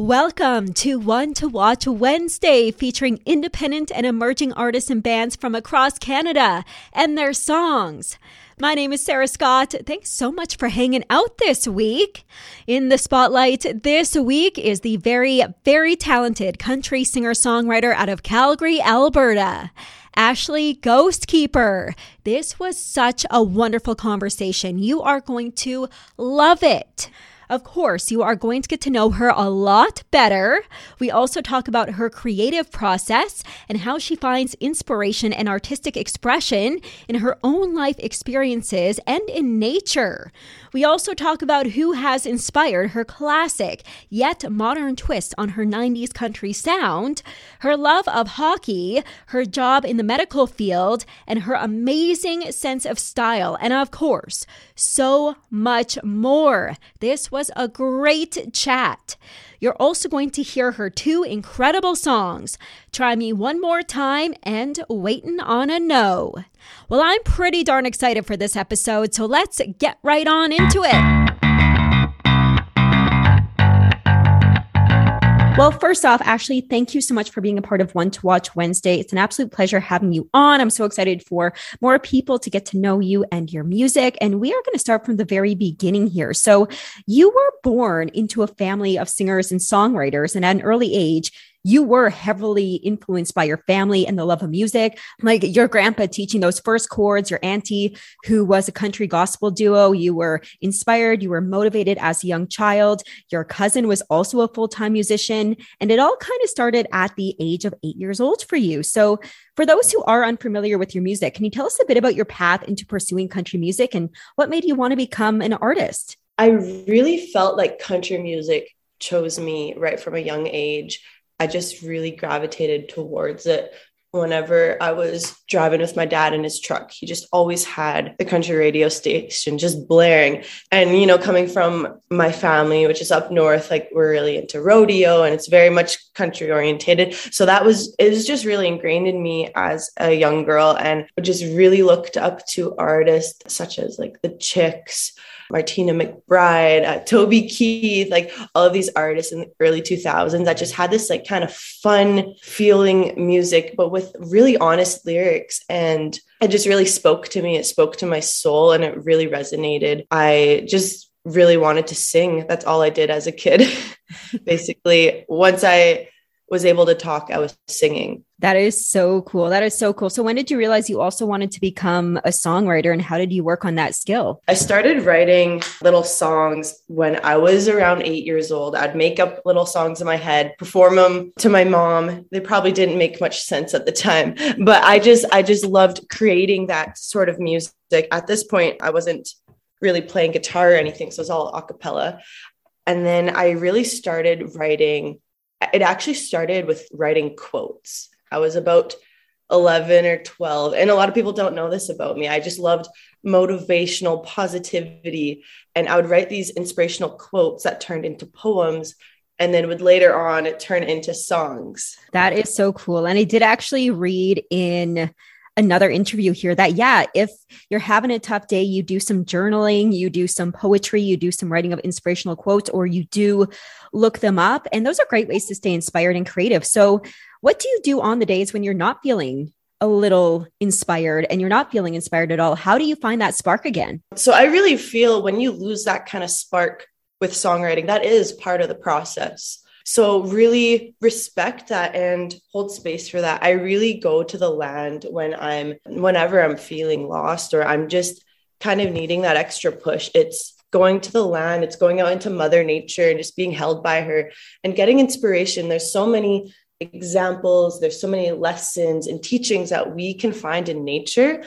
Welcome to One to Watch Wednesday, featuring independent and emerging artists and bands from across Canada and their songs. My name is Sarah Scott. Thanks so much for hanging out this week. In the spotlight this week is the very, very talented country singer songwriter out of Calgary, Alberta. Ashley Ghostkeeper. This was such a wonderful conversation. You are going to love it. Of course, you are going to get to know her a lot better. We also talk about her creative process and how she finds inspiration and artistic expression in her own life experiences and in nature. We also talk about who has inspired her classic yet modern twist on her 90s country sound, her love of hockey, her job in the medical field, and her amazing sense of style. And of course, so much more. This was a great chat. You're also going to hear her two incredible songs, Try Me One More Time and Waiting on a No. Well, I'm pretty darn excited for this episode, so let's get right on into it. Well, first off, Ashley, thank you so much for being a part of One to Watch Wednesday. It's an absolute pleasure having you on. I'm so excited for more people to get to know you and your music. And we are going to start from the very beginning here. So, you were born into a family of singers and songwriters, and at an early age, you were heavily influenced by your family and the love of music, like your grandpa teaching those first chords, your auntie who was a country gospel duo. You were inspired, you were motivated as a young child. Your cousin was also a full time musician. And it all kind of started at the age of eight years old for you. So, for those who are unfamiliar with your music, can you tell us a bit about your path into pursuing country music and what made you want to become an artist? I really felt like country music chose me right from a young age I just really gravitated towards it whenever I was driving with my dad in his truck. He just always had the country radio station just blaring. And, you know, coming from my family, which is up north, like we're really into rodeo and it's very much country orientated. So that was, it was just really ingrained in me as a young girl and just really looked up to artists such as like the Chicks Martina McBride, uh, Toby Keith, like all of these artists in the early 2000s that just had this like kind of fun feeling music, but with really honest lyrics. And it just really spoke to me. It spoke to my soul and it really resonated. I just really wanted to sing. That's all I did as a kid. Basically, once I was able to talk, I was singing. That is so cool. That is so cool. So, when did you realize you also wanted to become a songwriter and how did you work on that skill? I started writing little songs when I was around eight years old. I'd make up little songs in my head, perform them to my mom. They probably didn't make much sense at the time, but I just, I just loved creating that sort of music. At this point, I wasn't really playing guitar or anything, so it was all a cappella. And then I really started writing it actually started with writing quotes. I was about 11 or 12. And a lot of people don't know this about me. I just loved motivational positivity. And I would write these inspirational quotes that turned into poems. And then would later on turn into songs. That is so cool. And I did actually read in another interview here that yeah if you're having a tough day you do some journaling you do some poetry you do some writing of inspirational quotes or you do look them up. And those are great ways to stay inspired and creative. So what do you do on the days when you're not feeling a little inspired and you're not feeling inspired at all? How do you find that spark again? So i really feel when you lose that kind of spark with songwriting that is part of the process so really respect that and hold space for that. I really go to the land when I'm whenever I'm feeling lost or I'm just kind of needing that extra push. It's going to the land, it's going out into mother nature and just being held by her and getting inspiration. There's so many examples, there's so many lessons and teachings that we can find in nature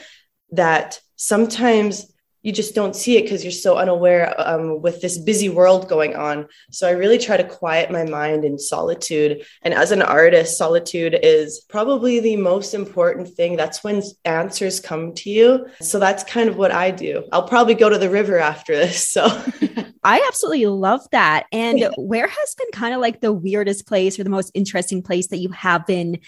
that sometimes you just don't see it because you're so unaware um, with this busy world going on. So I really try to quiet my mind in solitude. And as an artist, solitude is probably the most important thing. That's when answers come to you. So that's kind of what I do. I'll probably go to the river after this. So I absolutely love that. And where has been kind of like the weirdest place or the most interesting place that you have been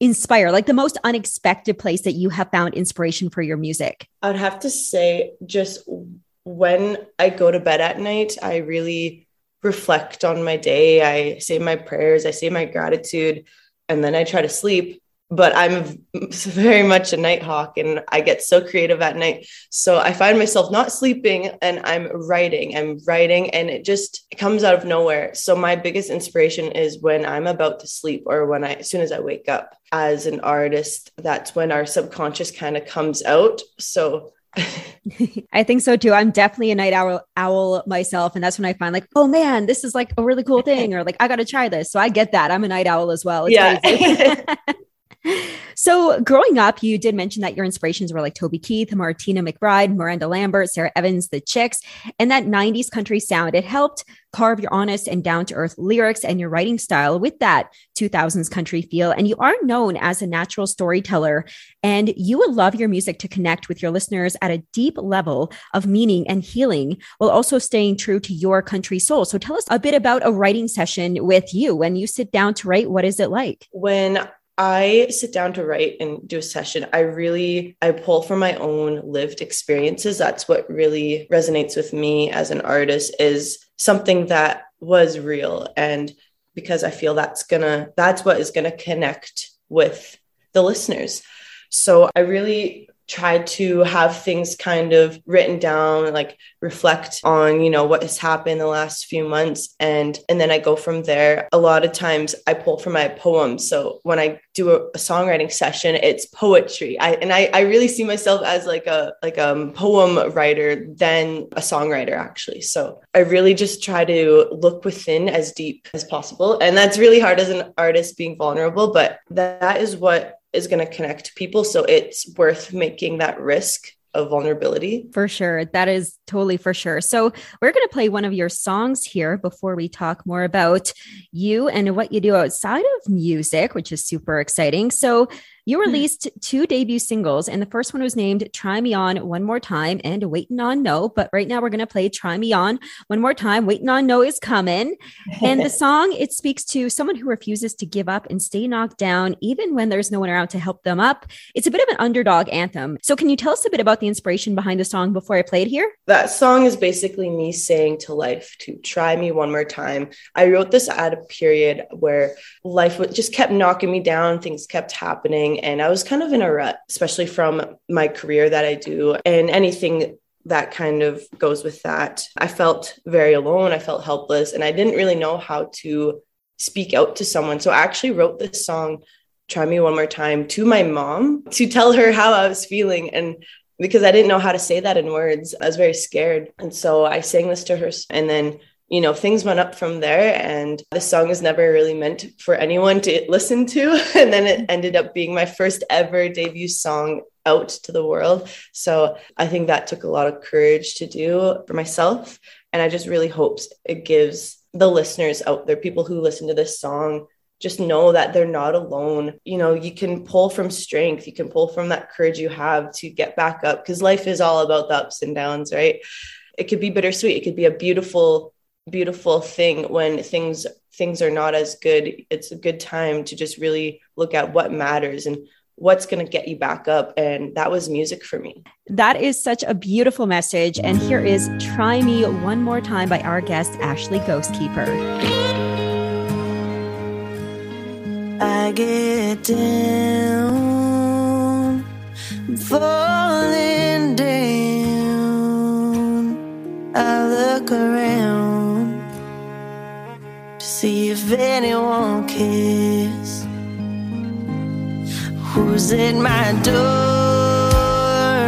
inspire like the most unexpected place that you have found inspiration for your music i'd have to say just when i go to bed at night i really reflect on my day. I say my prayers, I say my gratitude, and then I try to sleep but I'm very much a night hawk and I get so creative at night. So I find myself not sleeping and I'm writing. I'm writing and it just it comes out of nowhere. So my biggest inspiration is when I'm about to sleep or when I as soon as I wake up as an artist, that's when our subconscious kind of comes out. So I think so too. I'm definitely a night owl, owl myself. And that's when I find like, oh man, this is like a really cool thing, or like, I got to try this. So I get that. I'm a night owl as well. It's yeah. So, growing up, you did mention that your inspirations were like Toby Keith, Martina McBride, Miranda Lambert, Sara Evans, The Chicks, and that 90s country sound. It helped carve your honest and down to earth lyrics and your writing style with that 2000s country feel. And you are known as a natural storyteller, and you would love your music to connect with your listeners at a deep level of meaning and healing while also staying true to your country soul. So, tell us a bit about a writing session with you. When you sit down to write, what is it like? When I sit down to write and do a session. I really I pull from my own lived experiences. That's what really resonates with me as an artist is something that was real and because I feel that's going to that's what is going to connect with the listeners. So I really try to have things kind of written down like reflect on you know what has happened the last few months. And and then i go from there. A lot of times i pull from my poems. So when i do a, a songwriting session it's poetry. I and I, I really see myself as like a like a um, poem writer than a songwriter actually. So i really just try to look within as deep as possible. And that's really hard as an artist being vulnerable but that is what is going to connect people. So it's worth making that risk of vulnerability. For sure. That is totally for sure. So, we're going to play one of your songs here before we talk more about you and what you do outside of music, which is super exciting. So, you hmm. released two debut singles, and the first one was named Try Me On One More Time and Waiting on No. But right now, we're going to play Try Me On One More Time. Waiting on No is coming. And the song, it speaks to someone who refuses to give up and stay knocked down, even when there's no one around to help them up. It's a bit of an underdog anthem. So, can you tell us a bit about the inspiration behind the song before I play it here? That song is basically me saying to life to try me one more time. I wrote this at a period where life just kept knocking me down, things kept happening and I was kind of in a rut, especially from my career that I do and anything that kind of goes with that. I felt very alone. I felt helpless and I didn't really know how to speak out to someone. So I actually wrote this song, Try Me One More Time, to my mom to tell her how I was feeling. And because I didn't know how to say that in words, I was very scared. And so I sang this to her. And then you know, things went up from there. And the song was never really meant for anyone to listen to. And then it ended up being my first ever debut song out to the world. So I think that took a lot of courage to do for myself. And I just really hope it gives the listeners out there, people who listen to this song, just know that they're not alone. You know, you can pull from strength, you can pull from that courage you have to get back up because life is all about the ups and downs, right? It could be bittersweet, it could be a beautiful beautiful thing when things things are not as good. It's a good time to just really look at what matters and what's going to get you back up. And that was music for me. That is such a beautiful message. And here is try me one more time by our guest ashley ghostkeeper. I get down falling down. I look around see if anyone cares. Who's at my door?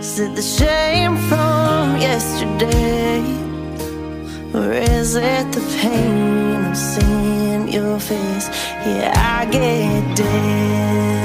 Is it the shame from yesterday? Or is it the pain of seeing your face? Yeah, I get dead.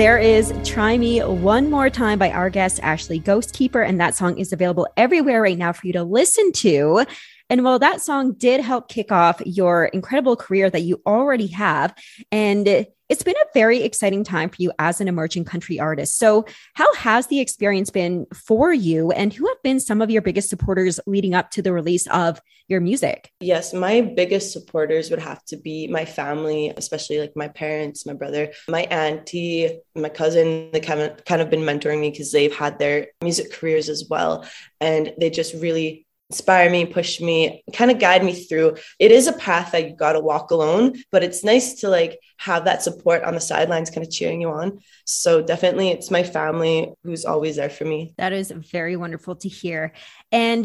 There is Try Me One More Time by our guest, Ashley Ghostkeeper. And that song is available everywhere right now for you to listen to. And while that song did help kick off your incredible career that you already have, and it's been a very exciting time for you as an emerging country artist. So, how has the experience been for you, and who have been some of your biggest supporters leading up to the release of your music? Yes, my biggest supporters would have to be my family, especially like my parents, my brother, my auntie, my cousin. They kind of kind of been mentoring me because they've had their music careers as well, and they just really inspire me, push me, kind of guide me through. It is a path that you got to walk alone, but it's nice to like have that support on the sidelines, kind of cheering you on. So definitely, it's my family who's always there for me. That is very wonderful to hear. And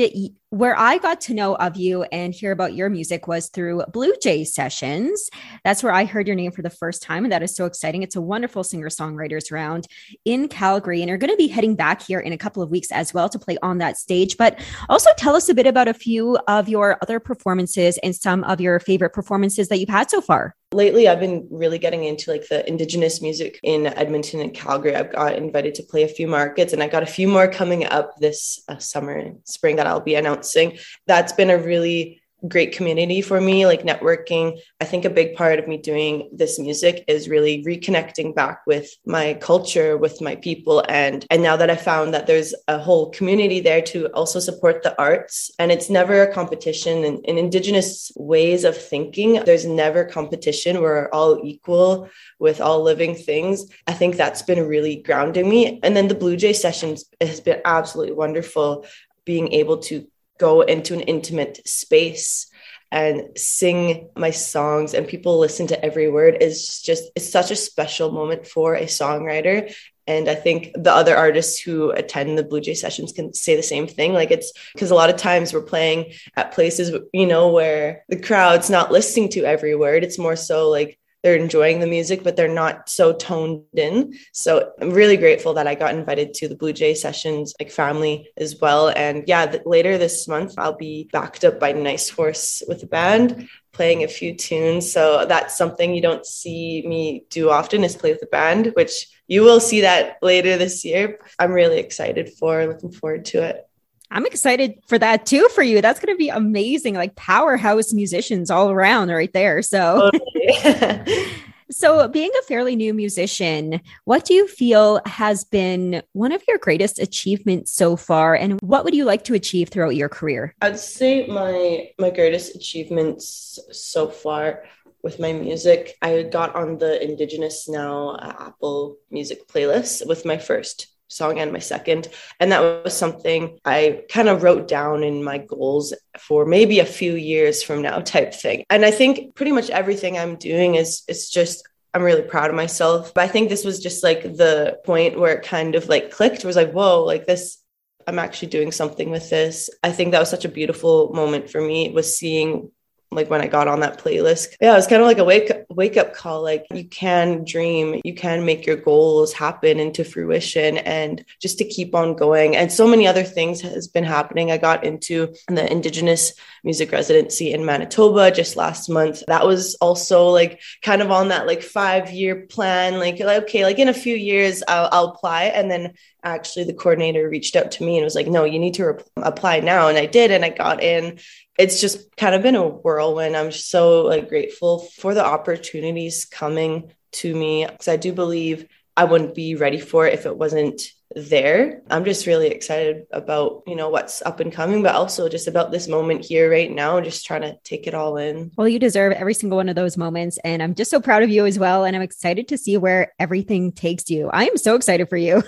where I got to know of you and hear about your music was through Blue Jay Sessions. That's where I heard your name for the first time. And that is so exciting. It's a wonderful singer songwriters round in Calgary. And you're going to be heading back here in a couple of weeks as well to play on that stage. But also tell us a bit about a few of your other performances and some of your favorite performances that you've had so far. Lately i've been really getting into like the indigenous music in edmonton and calgary. I've got invited to play a few markets and i got a few more coming up this uh, summer and spring that i'll be announcing. That's been a really great community for me like networking. I think a big part of me doing this music is really reconnecting back with my culture with my people. And and now that i found that there's a whole community there to also support the arts and it's never a competition in, in indigenous ways of thinking. There's never competition. We're all equal with all living things. I think that's been really grounding me. And then the blue jay sessions has been absolutely wonderful being able to go into an intimate space and sing my songs and people listen to every word is just it's such a special moment for a songwriter. And i think the other artists who attend the blue jay sessions can say the same thing. Like it's because a lot of times we're playing at places you know where the crowd's not listening to every word. It's more so like they're enjoying the music, but they're not so toned in. So I'm really grateful that I got invited to the Blue Jay sessions, like family as well. And yeah, th- later this month, I'll be backed up by Nice Horse with a band playing a few tunes. So that's something you don't see me do often is play with a band, which you will see that later this year. I'm really excited for, looking forward to it. I'm excited for that too for you. That's going to be amazing. Like powerhouse musicians all around right there. So, so being a fairly new musician, what do you feel has been one of your greatest achievements so far and what would you like to achieve throughout your career? I'd say my my greatest achievements so far with my music, I got on the Indigenous Now Apple Music playlist with my first song and my second. And that was something I kind of wrote down in my goals for maybe a few years from now type thing. And I think pretty much everything I'm doing is is just I'm really proud of myself. But I think this was just like the point where it kind of like clicked. Was like, whoa, like this, I'm actually doing something with this. I think that was such a beautiful moment for me was seeing like when I got on that playlist. Yeah, it was kind of like a wake wake up call. Like you can dream, you can make your goals happen into fruition, and just to keep on going. And so many other things has been happening. I got into the Indigenous music residency in Manitoba just last month. That was also like kind of on that like five year plan. Like okay, like in a few years I'll, I'll apply, and then actually the coordinator reached out to me and was like no you need to apply now and i did and i got in it's just kind of been a whirlwind. I'm so like grateful for the opportunities coming to me because I do believe I wouldn't be ready for it if it wasn't there. I'm just really excited about, you know, what's up and coming, but also just about this moment here right now, just trying to take it all in. Well, you deserve every single one of those moments. And I'm just so proud of you as well. And I'm excited to see where everything takes you. I am so excited for you.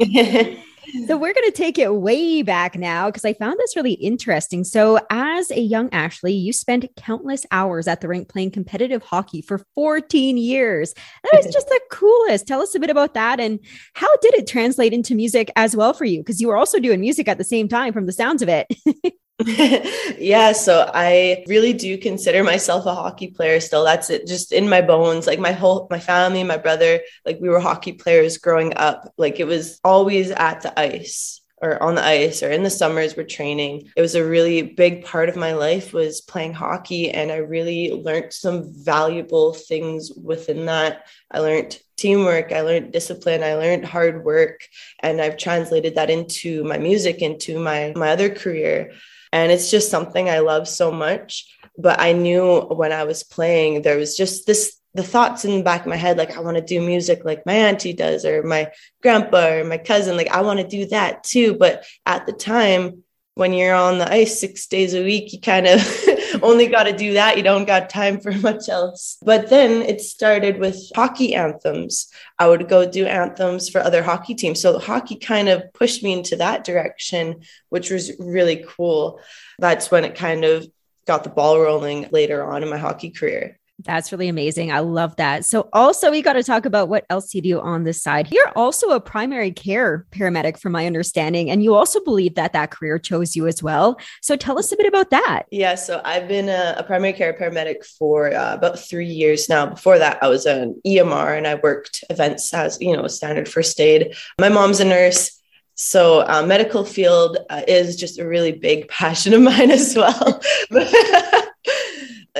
so we're going to take it way back now because I found this really interesting. So as a young Ashley, you spent countless hours at the rink playing competitive hockey for 14 years. That is just the coolest. Tell us a bit about that and how did it translate into music as well for you? Because you were also doing music at the same time from the sounds of it. yeah, so I really do consider myself a hockey player still. That's it, just in my bones. Like my whole my family, my brother, like we were hockey players growing up. Like it was always at the ice or on the ice or in the summers we're training. It was a really big part of my life was playing hockey and I really learned some valuable things within that. I learned teamwork, I learned discipline, I learned hard work and I've translated that into my music into my my other career. And it's just something I love so much. But I knew when I was playing, there was just this the thoughts in the back of my head, like, I want to do music like my auntie does, or my grandpa, or my cousin. Like, I want to do that too. But at the time, when you're on the ice six days a week, you kind of only got to do that. You don't got time for much else. But then it started with hockey anthems. I would go do anthems for other hockey teams. So hockey kind of pushed me into that direction, which was really cool. That's when it kind of got the ball rolling later on in my hockey career. That's really amazing. I love that. So, also, we got to talk about what else you do on this side. You're also a primary care paramedic, from my understanding, and you also believe that that career chose you as well. So, tell us a bit about that. Yeah. So, I've been a, a primary care paramedic for uh, about three years now. Before that, I was an EMR and I worked events as, you know, standard first aid. My mom's a nurse. So, uh, medical field uh, is just a really big passion of mine as well.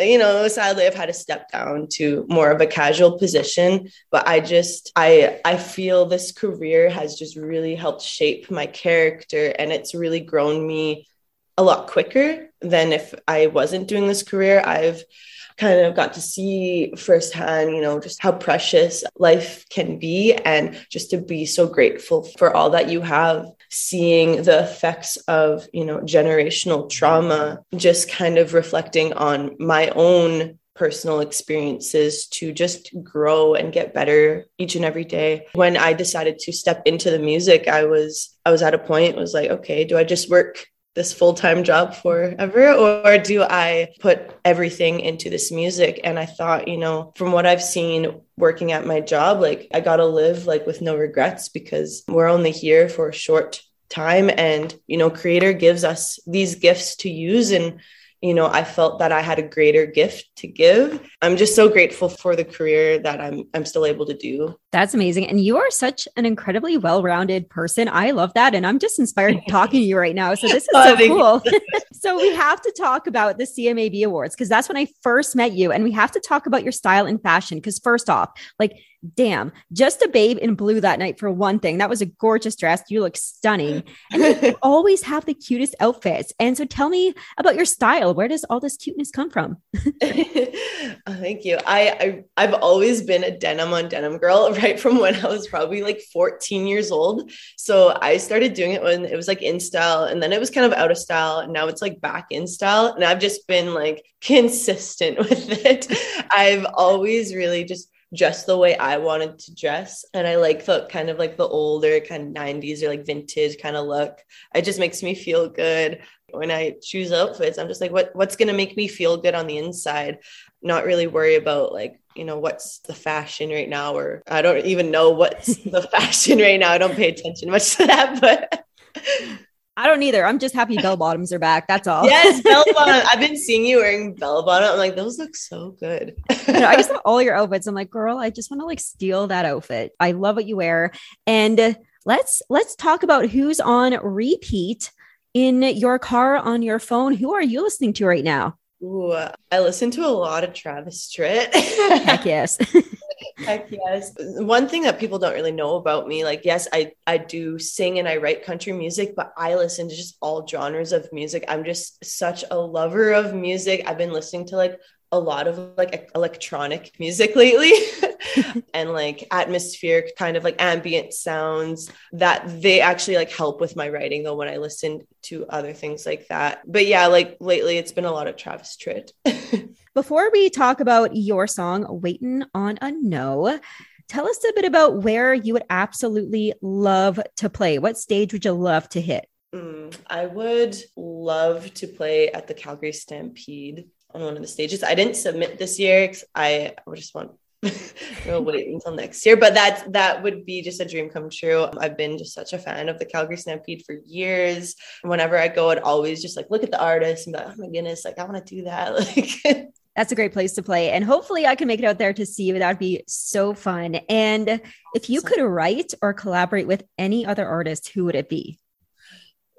you know sadly i've had to step down to more of a casual position but i just i i feel this career has just really helped shape my character and it's really grown me a lot quicker than if i wasn't doing this career i've kind of got to see firsthand, you know, just how precious life can be and just to be so grateful for all that you have. Seeing the effects of, you know, generational trauma, just kind of reflecting on my own personal experiences to just grow and get better each and every day. When I decided to step into the music, I was I was at a point It was like, okay, do I just work this full-time job forever or do I put everything into this music? And I thought you know from what I've seen working at my job like I got to live like with no regrets because we're only here for a short time. And you know creator gives us these gifts to use and you know i felt that i had a greater gift to give. I'm just so grateful for the career that i'm i'm still able to do. That's amazing. And you are such an incredibly well-rounded person. I love that. And i'm just inspired talking to you right now. So this is so cool. So we have to talk about the cmab awards because that's when i first met you. And we have to talk about your style and fashion because first off like damn, just a babe in blue that night for one thing. That was a gorgeous dress. You look stunning. And you always have the cutest outfits. And so tell me about your style. Where does all this cuteness come from? oh, thank you. I, I have always been a denim on denim girl right from when I was probably like 14 years old. So I started doing it when it was like in style and then it was kind of out of style. And now it's like back in style. And I've just been like consistent with it. I've always really just just the way I wanted to dress. And I like the kind of like the older kind of 90s or like vintage kind of look. It just makes me feel good when I choose outfits. I'm just like, what what's gonna make me feel good on the inside? Not really worry about like, you know, what's the fashion right now, or I don't even know what's the fashion right now. I don't pay attention much to that, but I don't either. I'm just happy bell bottoms are back. That's all. Yes, bell bottom. I've been seeing you wearing bell bottom. I'm like, those look so good. you know, I just saw all your outfits. I'm like, girl, I just want to like steal that outfit. I love what you wear. And let's let's talk about who's on repeat in your car on your phone. Who are you listening to right now? Ooh, I listen to a lot of Travis Tritt. Heck yes. Heck yes. One thing that people don't really know about me, like, yes, I, I do sing and I write country music, but I listen to just all genres of music. I'm just such a lover of music. I've been listening to like a lot of like electronic music lately and like atmospheric kind of like ambient sounds that they actually like help with my writing though when I listen to other things like that. But yeah, like lately it's been a lot of Travis Tritt. Before we talk about your song Waiting on a No, tell us a bit about where you would absolutely love to play. What stage would you love to hit? Mm, I would love to play at the Calgary Stampede on one of the stages. I didn't submit this year because I just want we'll wait until next year. But that that would be just a dream come true. I've been just such a fan of the Calgary Stampede for years. Whenever I go, I'd always just like look at the artist and be like, oh my goodness, like I want to do that. Like that's a great place to play. And hopefully I can make it out there to see you. That would be so fun. And if you could write or collaborate with any other artist, who would it be?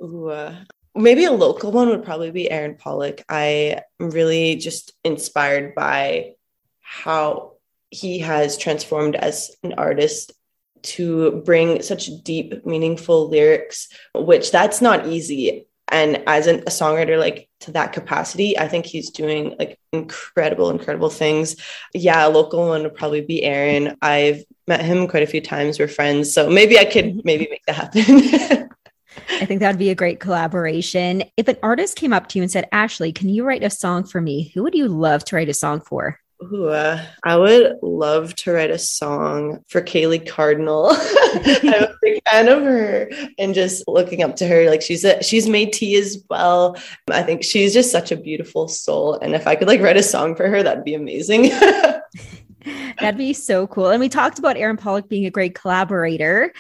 Ooh, uh, maybe a local one would probably be Aaron Pollock. I am really just inspired by how he has transformed as an artist to bring such deep, meaningful lyrics, which that's not easy. And as an, a songwriter, like to that capacity, I think he's doing like incredible, incredible things. Yeah, a local one would probably be Aaron. I've met him quite a few times. We're friends. So maybe I could maybe make that happen. I think that'd be a great collaboration. If an artist came up to you and said, Ashley, can you write a song for me? Who would you love to write a song for? Ooh, uh, I would love to write a song for Kaylee Cardinal. I'm a big fan of her and just looking up to her. Like she's a she's Métis as well. I think she's just such a beautiful soul. And if I could like write a song for her, that'd be amazing. that'd be so cool. And we talked about Aaron Pollock being a great collaborator.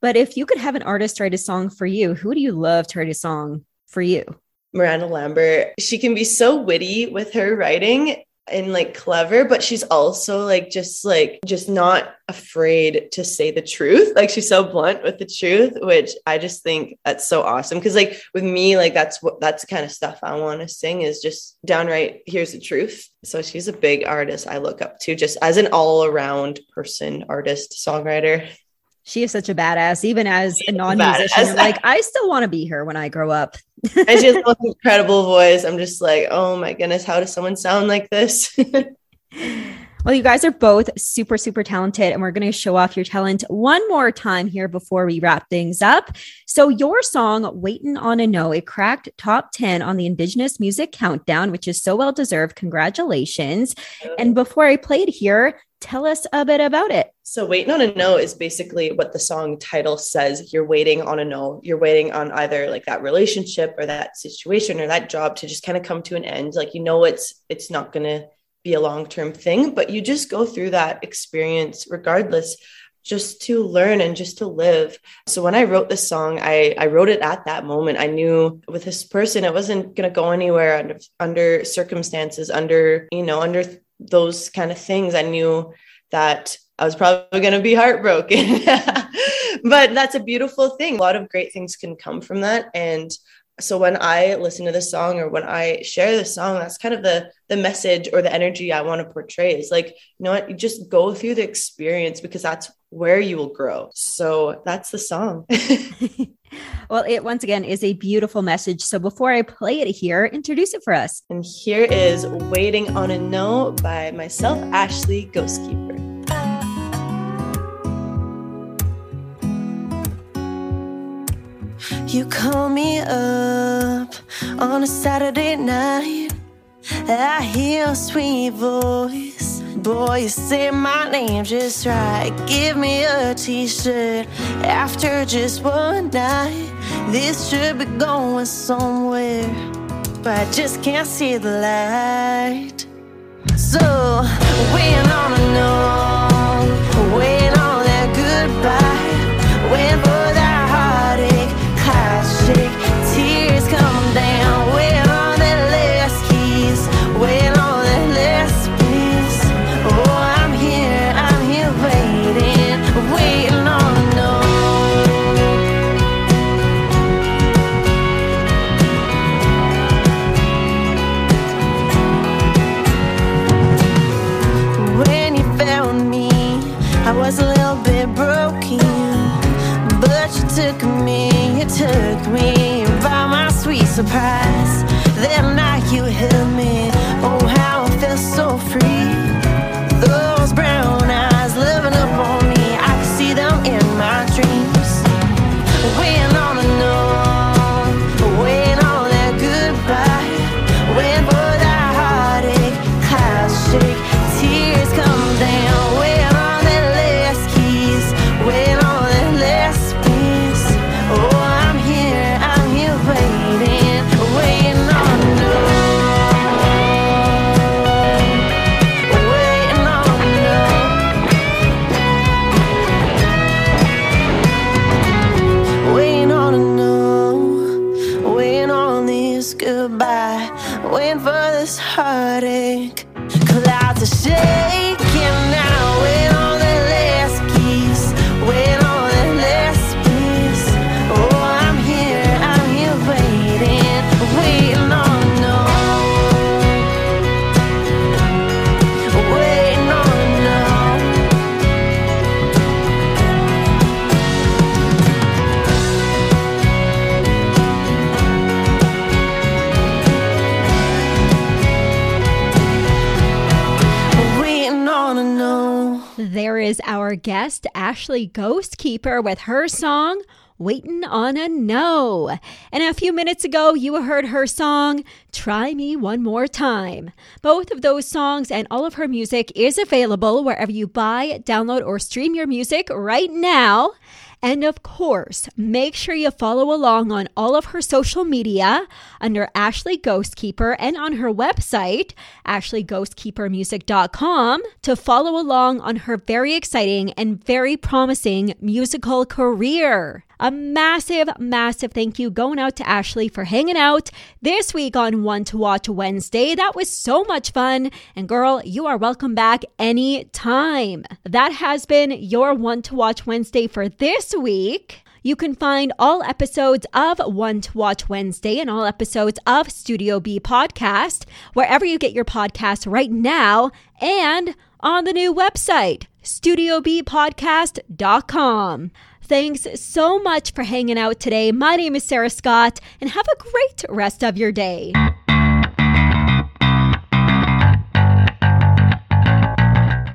But if you could have an artist write a song for you, who do you love to write a song for you? Miranda Lambert. She can be so witty with her writing and like clever but she's also like just like just not afraid to say the truth like she's so blunt with the truth which i just think that's so awesome because like with me like that's what that's the kind of stuff i want to sing is just downright here's the truth so she's a big artist i look up to just as an all-around person artist songwriter she is such a badass, even as a non-musician. like, I still want to be her when I grow up. and she has an incredible voice. I'm just like, oh my goodness, how does someone sound like this? well, you guys are both super, super talented, and we're going to show off your talent one more time here before we wrap things up. So, your song, Waiting on a No, it cracked top 10 on the Indigenous Music Countdown, which is so well deserved. Congratulations. And before I play it here, tell us a bit about it. So, Waiting on a No is basically what the song title says. You're waiting on a no. You're waiting on either like that relationship or that situation or that job to just kind of come to an end. Like, you know, it's, it's not going to be a long term thing, but you just go through that experience regardless just to learn and just to live. So when I wrote this song, I, I wrote it at that moment. I knew with this person, it wasn't going to go anywhere under, under circumstances, under, you know, under those kind of things. I knew that I was probably going to be heartbroken. but that's a beautiful thing. A lot of great things can come from that. And so when I listen to this song or when I share this song, that's kind of the the message or the energy I want to portray. Is like, you know what, you just go through the experience because that's where you will grow. So that's the song. well, it once again is a beautiful message. So before I play it here, introduce it for us. And here is Waiting on a No by myself, Ashley Ghostkeeper. You call me up on a Saturday night. I hear your sweet voice boy, you say my name just right. Give me a t shirt after just one night. This should be going somewhere, but I just can't see the light. So, waiting on a surprise. That guest, Ashley Ghostkeeper, with her song, Waiting on a No. And a few minutes ago, you heard her song, Try Me One More Time. Both of those songs and all of her music is available wherever you buy, download, or stream your music right now. And of course, make sure you follow along on all of her social media under Ashley Ghostkeeper and on her website, ashleyghostkeepermusic.com, to follow along on her very exciting and very promising musical career. A massive, massive thank you going out to Ashley for hanging out this week on One to Watch Wednesday. That was so much fun. And girl, you are welcome back anytime. That has been your One to Watch Wednesday for this week. You can find all episodes of One to Watch Wednesday and all episodes of Studio B podcast wherever you get your podcasts right now and on the new website, studiobpodcast.com. Thanks so much for hanging out today. My name is Sarah Scott, and have a great rest of your day.